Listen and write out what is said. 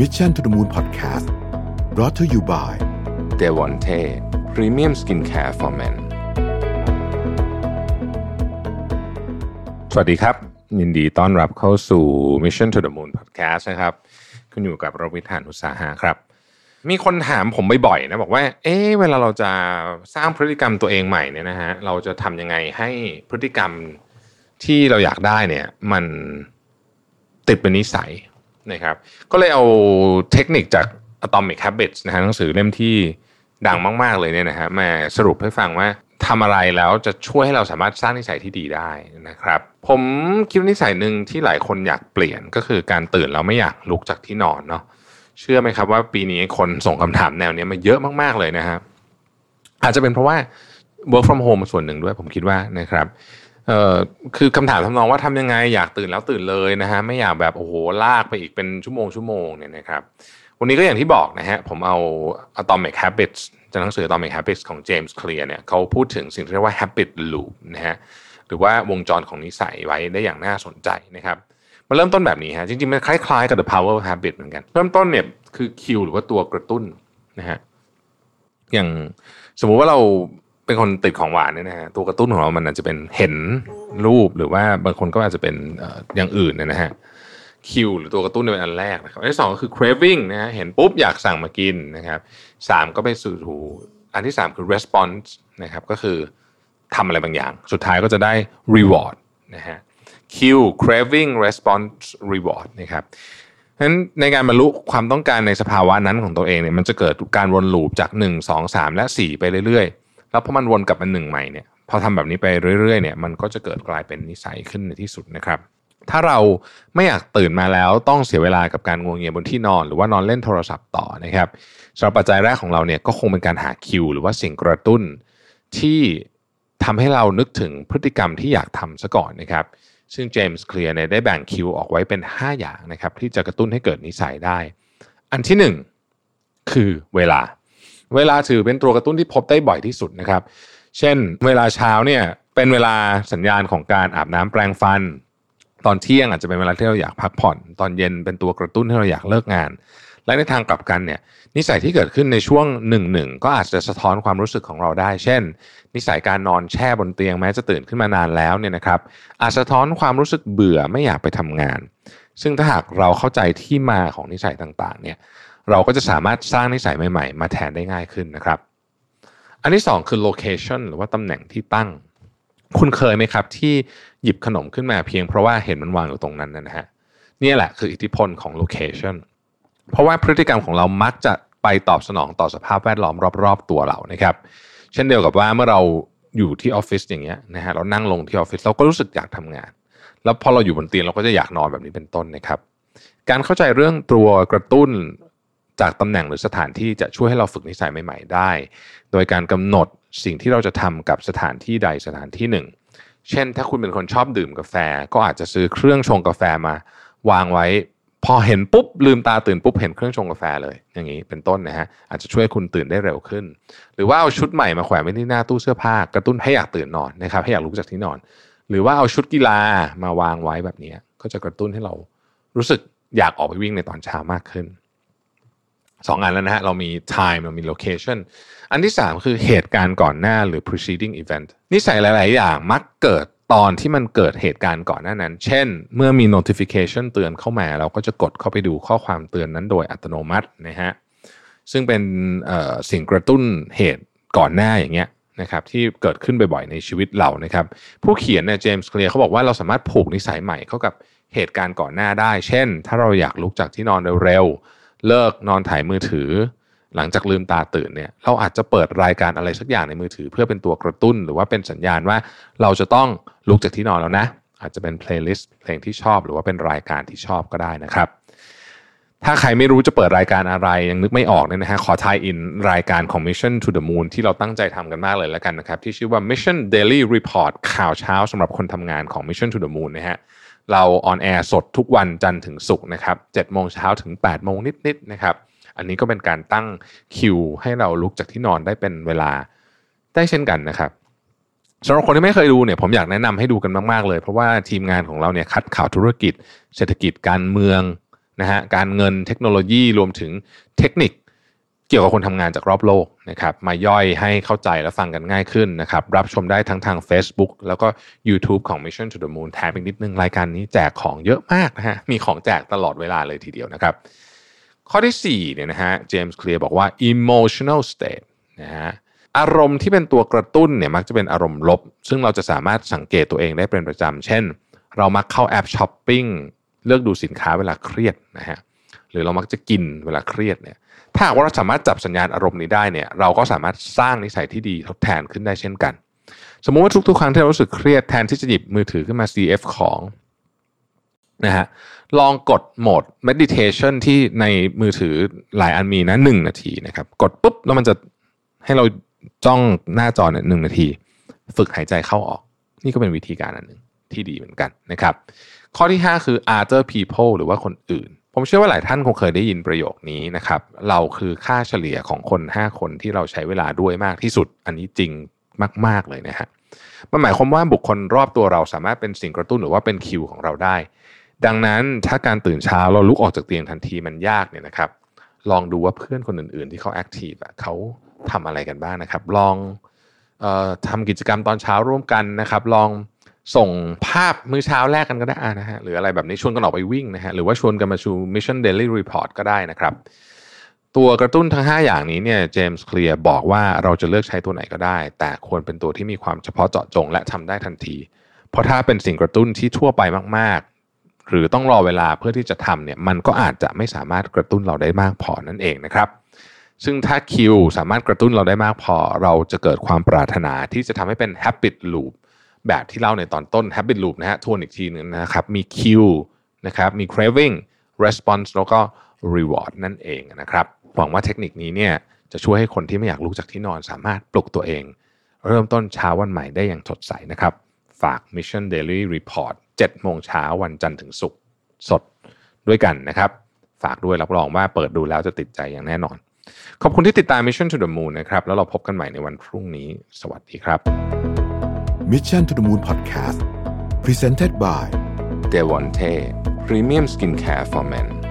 Mission to the Moon Podcast brought to you by d e v o n t e Premium Skincare for Men สวัสดีครับ ยินดีต้อนรับเข้าสู่ Mission to the Moon Podcast นะครับคุณอยู่กับรวิทานอุตสาหะครับ มีคนถามผมบ่อยๆนะบอกว่า เอ๊ะเวลาเราจะสร้างพฤติกรรมตัวเองใหม่เนี่ยนะฮะเราจะทำยังไงให้พฤติกรรมที่เราอยากได้เนี่ย มันติดเป็นนิสัย นะครับก็เลยเอาเทคนิคจาก Atomic Habits นะฮะหนังสือเล่มที่ดังมาก ๆ เลยเนี่ยนะฮะมาสรุปให้ฟังว่าทำอะไรแล้วจะช่วยให้เราสามารถสร้างนิสัยที่ดีได้นะครับ ผมคิดว่านิสัยหนึ่งที่หลายคนอยากเปลี่ยนก็คือการตื่นแล้วไม่อยากลุกจากที่นอนเนาะเชื่อไหมครับว่าปีนี้คนส่งคำถามแนวนี้มาเยอะมากๆเลยนะครับอาจจะเป็นเพราะว่า work from home ส่วนหนึ่งด้วยผมคิดว่านะครับ เอ่อคือคำถามทำนองว่าทำยังไงอยากตื่นแล้วตื่นเลยนะฮะไม่อยากแบบโอ้โหลากไปอีกเป็นชั่วโมงชั่วโมงเนี่ยนะครับวันนี้ก็อย่างที่บอกนะฮะผมเอา Atomic Habits จากหนังสือ Atomic Habits ของ James Clear เนี่ยเขาพูดถึงสิ่งที่เรียกว่า habit loop นะฮะหรือว่าวงจรของนิสัยไว้ได้อย่างน่าสนใจนะครับมาเริ่มต้นแบบนี้ฮะจริงๆมันคล้ายๆกับ the power of habit เหมือนกันเริ่มต้นเนี่ยคือคิวหรือว่าตัวกระตุ้นนะฮะอย่างสมมุติว่าเรา เป็นคนติดของหวานเนี่ยนะฮะตัวกระตุ้นของเรามันอาจจะเป็นเห็นรูปหรือว่าบางคนก็อาจจะเป็นอย่างอื่นเนี่ยนะฮะคิวหรือตัวกระตุ้นเป็นอันแรกนะครับอันที่สองก็คือ craving นะฮะเห็นปุ๊บอยากสั่งมากินนะครับสามก็ไปสู่ถูอันที่สามคือ response นะครับก็คือทำอะไรบางอย่าง สุดท้ายก็จะได้ reward นะฮะ Q craving response reward นะครับฉะนั้นในการบรรลุความต้องการในสภาวะนั้นของตัวเองเนี่ยมันจะเกิดการวนลูปจาก 1 2 3 และ 4 ไปเรื่อย แล้วพอมันวนกลับมาหนึ่งใหม่เนี่ยพอทำแบบนี้ไปเรื่อยๆเนี่ยมันก็จะเกิดกลายเป็นนิสัยขึ้นในที่สุดนะครับ ถ้าเราไม่อยากตื่นมาแล้วต้องเสียเวลากับการงวงเงียบนที่นอน หรือว่านอนเล่นโทรศัพท์ต่อนะครับสำหรับปัจจัยแรกของเราเนี่ยก็คงเป็นการหาคิว หรือว่าสิ่งกระตุ้นที่ทำให้เรานึกถึงพฤติกรรมที่อยากทำซะก่อนนะครับ ซึ่งเจมส์เคลียร์เนี่ยได้แบ่งคิวออกไว้เป็น 5 อย่างนะครับที่จะกระตุ้นให้เกิดนิสัยได้ อันที่ 1 คือเวลา เวลาถือเป็นตัวกระตุ้นที่พบได้บ่อยที่สุดนะครับ เช่น เวลาเช้าเนี่ยเป็นเวลาสัญญาณของการอาบน้ำแปรงฟัน ตอนเที่ยงอาจจะเป็นเวลาที่เราอยากพักผ่อน ตอนเย็นเป็นตัวกระตุ้นให้เราอยากเลิกงาน และในทางกลับกันเนี่ยนิสัยที่เกิดขึ้นในช่วงหนึ่งหนึ่งก็อาจจะสะท้อนความรู้สึกของเราได้ เช่น นิสัยการนอนแช่บนเตียงแม้จะตื่นขึ้นมานานแล้วเนี่ยนะครับ อาจสะท้อนความรู้สึกเบื่อไม่อยากไปทำงาน ซึ่งถ้าหากเราเข้าใจที่มาของนิสัยต่างๆเนี่ย เราก็จะสามารถสร้างนิสัยใหม่ๆ มาแทนได้ง่ายขึ้นนะครับ อันที่ 2 คือ location หรือว่าตำแหน่งที่ตั้ง คุณเคยไหมครับ ที่หยิบขนมขึ้นมาเพียงเพราะว่าเห็นมันวางอยู่ตรงนั้นนะฮะนี่แหละคืออิทธิพลของ location เพราะว่าพฤติกรรมของเรามักจะไปตอบสนองต่อสภาพแวดล้อมรอบ ๆ ตัวเรานะครับ เช่นเดียวกับว่าเมื่อเราอยู่ที่ออฟฟิศอย่างเงี้ยนะฮะเรานั่งลงที่ออฟฟิศเราก็รู้สึกอยากทำงาน แล้วพอเราอยู่บนเตียงเราก็จะอยากนอนแบบนี้เป็นต้นนะครับ การเข้าใจเรื่องตัวกระตุ้น จากตำแหน่งหรือสถานที่จะช่วยให้เราฝึกนิสัยใหม่ ๆ ได้ โดยการกำหนดสิ่งที่เราจะทำกับสถานที่ใดสถานที่หนึ่ง เช่น ถ้าคุณเป็นคนชอบดื่มกาแฟ ก็อาจจะซื้อเครื่องชงกาแฟมา วางไว้ พอเห็นปุ๊บลืมตาตื่นปุ๊บเห็นเครื่องชงกาแฟเลย อย่างนี้เป็นต้นนะฮะอาจจะช่วยคุณตื่นได้เร็วขึ้น หรือว่าเอาชุดใหม่มาแขวนไว้ที่หน้าตู้เสื้อผ้ากระตุ้นให้อยากตื่นนอนนะครับให้อยากลุกจากที่นอน หรือว่าเอาชุดกีฬามาวางไว้แบบนี้ก็จะกระตุ้นให้เรารู้สึกอยากออกไปวิ่งในตอนเช้ามากขึ้น สองอันแล้วนะฮะเรามี time เรามี location อันที่สามคือเหตุการณ์ก่อนหน้าหรือ preceding event นิสัยหลาย ๆ อย่างมักเกิดตอนที่มันเกิดเหตุการณ์ก่อนหน้านั้น เช่น เมื่อมี notification เตือนเข้ามา เราก็จะกดเข้าไปดูข้อความเตือนนั้นโดยอัตโนมัตินะฮะซึ่งเป็นสิ่งกระตุ้นเหตุก่อนหน้าอย่างเงี้ยนะครับที่เกิดขึ้นบ่อย ๆ ในชีวิตเรานะครับ ผู้เขียนเนี่ยเจมส์เคลียร์เขาบอกว่าเราสามารถผูกนิสัยใหม่เข้ากับเหตุการณ์ก่อนหน้าได้ เช่น ถ้าเราอยากลุกจากที่นอนเร็วๆ เลิกนอนถ่ายมือถือ หลังจากลืมตาตื่นเนี่ยเราอาจจะเปิดรายการอะไรสักอย่างในมือถือ เพื่อเป็นตัวกระตุ้นหรือว่าเป็นสัญญาณว่าเราจะต้องลุกจากที่นอนแล้วนะ อาจจะเป็น playlist เพลงที่ชอบหรือว่าเป็นรายการที่ชอบก็ได้นะครับ ถ้าใครไม่รู้จะเปิดรายการอะไรยังนึกไม่ออกเนี่ยนะฮะขอ tie-in รายการของ Mission to the Moon ที่เราตั้งใจทำกันมากเลยแล้วกันนะครับที่ชื่อว่า Mission Daily Report ข่าวเช้าสำหรับคนทำงานของ Mission to the Moon นะฮะ เรา on air สดทุกวันจันทร์ถึงศุกร์นะครับ7โมงเช้าถึง8โมงนิดๆนะครับ อันนี้ก็เป็นการตั้งคิวให้เราลุกจากที่นอนได้เป็นเวลาได้เช่นกันนะครับสำหรับคนที่ไม่เคยดูเนี่ยผมอยากแนะนำให้ดูกันมาก ๆ เลย เพราะว่าทีมงานของเราเนี่ยคัดข่าวธุรกิจ เศรษฐกิจการเมืองนะฮะการเงินเทคโนโลยีรวมถึงเทคนิค กี่ยวกับคนทำงานจากรอบโลกนะครับมาย่อยให้เข้าใจและฟังกันง่ายขึ้นนะครับรับชมได้ทั้งทาง Facebook แล้วก็ YouTube ของ Mission to the Moon แถมอีกนิดนึง รายการนี้แจกของเยอะมากนะฮะมีของแจกตลอดเวลาเลยทีเดียวนะครับ ข้อที่4เนี่ยนะฮะเจมส์เคลียร์บอกว่า emotional state นะฮะอารมณ์ที่เป็นตัวกระตุ้นเนี่ยมักจะเป็นอารมณ์ลบ ซึ่งเราจะสามารถสังเกตตัวเองได้เป็นประจำเช่น เรามักเข้าแอปช้อปปิ้งเลือกดูสินค้าเวลาเครียดนะฮะ หรือเรามักจะกินเวลาเครียดเนี่ยถ้าว่าเราสามารถจับสัญญาณอารมณ์นี้ได้เนี่ยเราก็สามารถสร้างนิสัยที่ดีทดแทนขึ้นได้เช่นกัน สมมุติว่าทุกๆครั้งที่เรารู้สึกเครียดแทนที่จะหยิบมือถือขึ้นมา CF ของนะฮะลองกดโหมด meditation ที่ในมือถือหลายอันมีนะหนึ่งนาทีนะครับ กดปุ๊บ แล้วมันจะให้เราจ้องหน้าจอเนี่ยหนึ่งนาที ฝึกหายใจเข้าออก นี่ก็เป็นวิธีการอันหนึ่งที่ดีเหมือนกันนะครับ ข้อที่ 5 คือ other people หรือว่าคนอื่น ผมเชื่อว่าหลายท่านคงเคยได้ยินประโยคนี้นะครับ เราคือค่าเฉลี่ยของคน 5 คนที่เราใช้เวลาด้วยมากที่สุด อันนี้จริงมาก ๆ เลยนะฮะมันหมายความว่าบุคคลรอบตัวเราสามารถเป็นสิ่งกระตุ้นหรือว่าเป็นคิวของเราได้ ดังนั้นถ้าการตื่นเช้าเราลุกออกจากเตียงทันทีมันยากเนี่ยนะครับ ลองดูว่าเพื่อนคนอื่น ๆ ที่เขาแอคทีฟเขาทำอะไรกันบ้างนะครับ ลองออทำกิจกรรมตอนเช้าร่วมกันนะครับ ลอง ส่งภาพมื้อเช้าแรกกันก็ได้นะฮะหรืออะไรแบบนี้ชวนกันออกไปวิ่งนะฮะหรือว่าชวนกันมาชู Mission Daily Report ก็ได้นะครับ ตัวกระตุ้นทั้ง 5 อย่างนี้เนี่ยเจมส์เคลียร์บอกว่าเราจะเลือกใช้ตัวไหนก็ได้ แต่ควรเป็นตัวที่มีความเฉพาะเจาะจงและทำได้ทันที เพราะถ้าเป็นสิ่งกระตุ้นที่ทั่วไปมาก ๆ หรือต้องรอเวลาเพื่อที่จะทำเนี่ยมันก็อาจจะไม่สามารถกระตุ้นเราได้มากพอนั่นเองนะครับซึ่งถ้าคิวสามารถกระตุ้นเราได้มากพอ เราจะเกิดความปรารถนาที่จะทำให้เป็น habit loop แบบที่เล่าในตอนต้น habit loop นะฮะทวนอีกทีหนึงนะครับ มี Q นะครับ มี craving response แล้วก็ reward นั่นเองนะครับ หวังว่าเทคนิคนี้เนี่ยจะช่วยให้คนที่ไม่อยากลุกจากที่นอนสามารถปลุกตัวเอง เริ่มต้นเช้าวันใหม่ได้อย่างสดใสนะครับ ฝาก Mission Daily Report 7โมงเช้าวันจันทร์ถึงศุกร์สดด้วยกันนะครับ ฝากด้วยรับรองว่าเปิดดูแล้วจะติดใจอย่างแน่นอน ขอบคุณที่ติดตาม Mission to the Moon นะครับ แล้วเราพบกันใหม่ในวันพรุ่งนี้ สวัสดีครับ Mission to the Moon Podcast Presented by d e v o n t e Premium Skincare for Men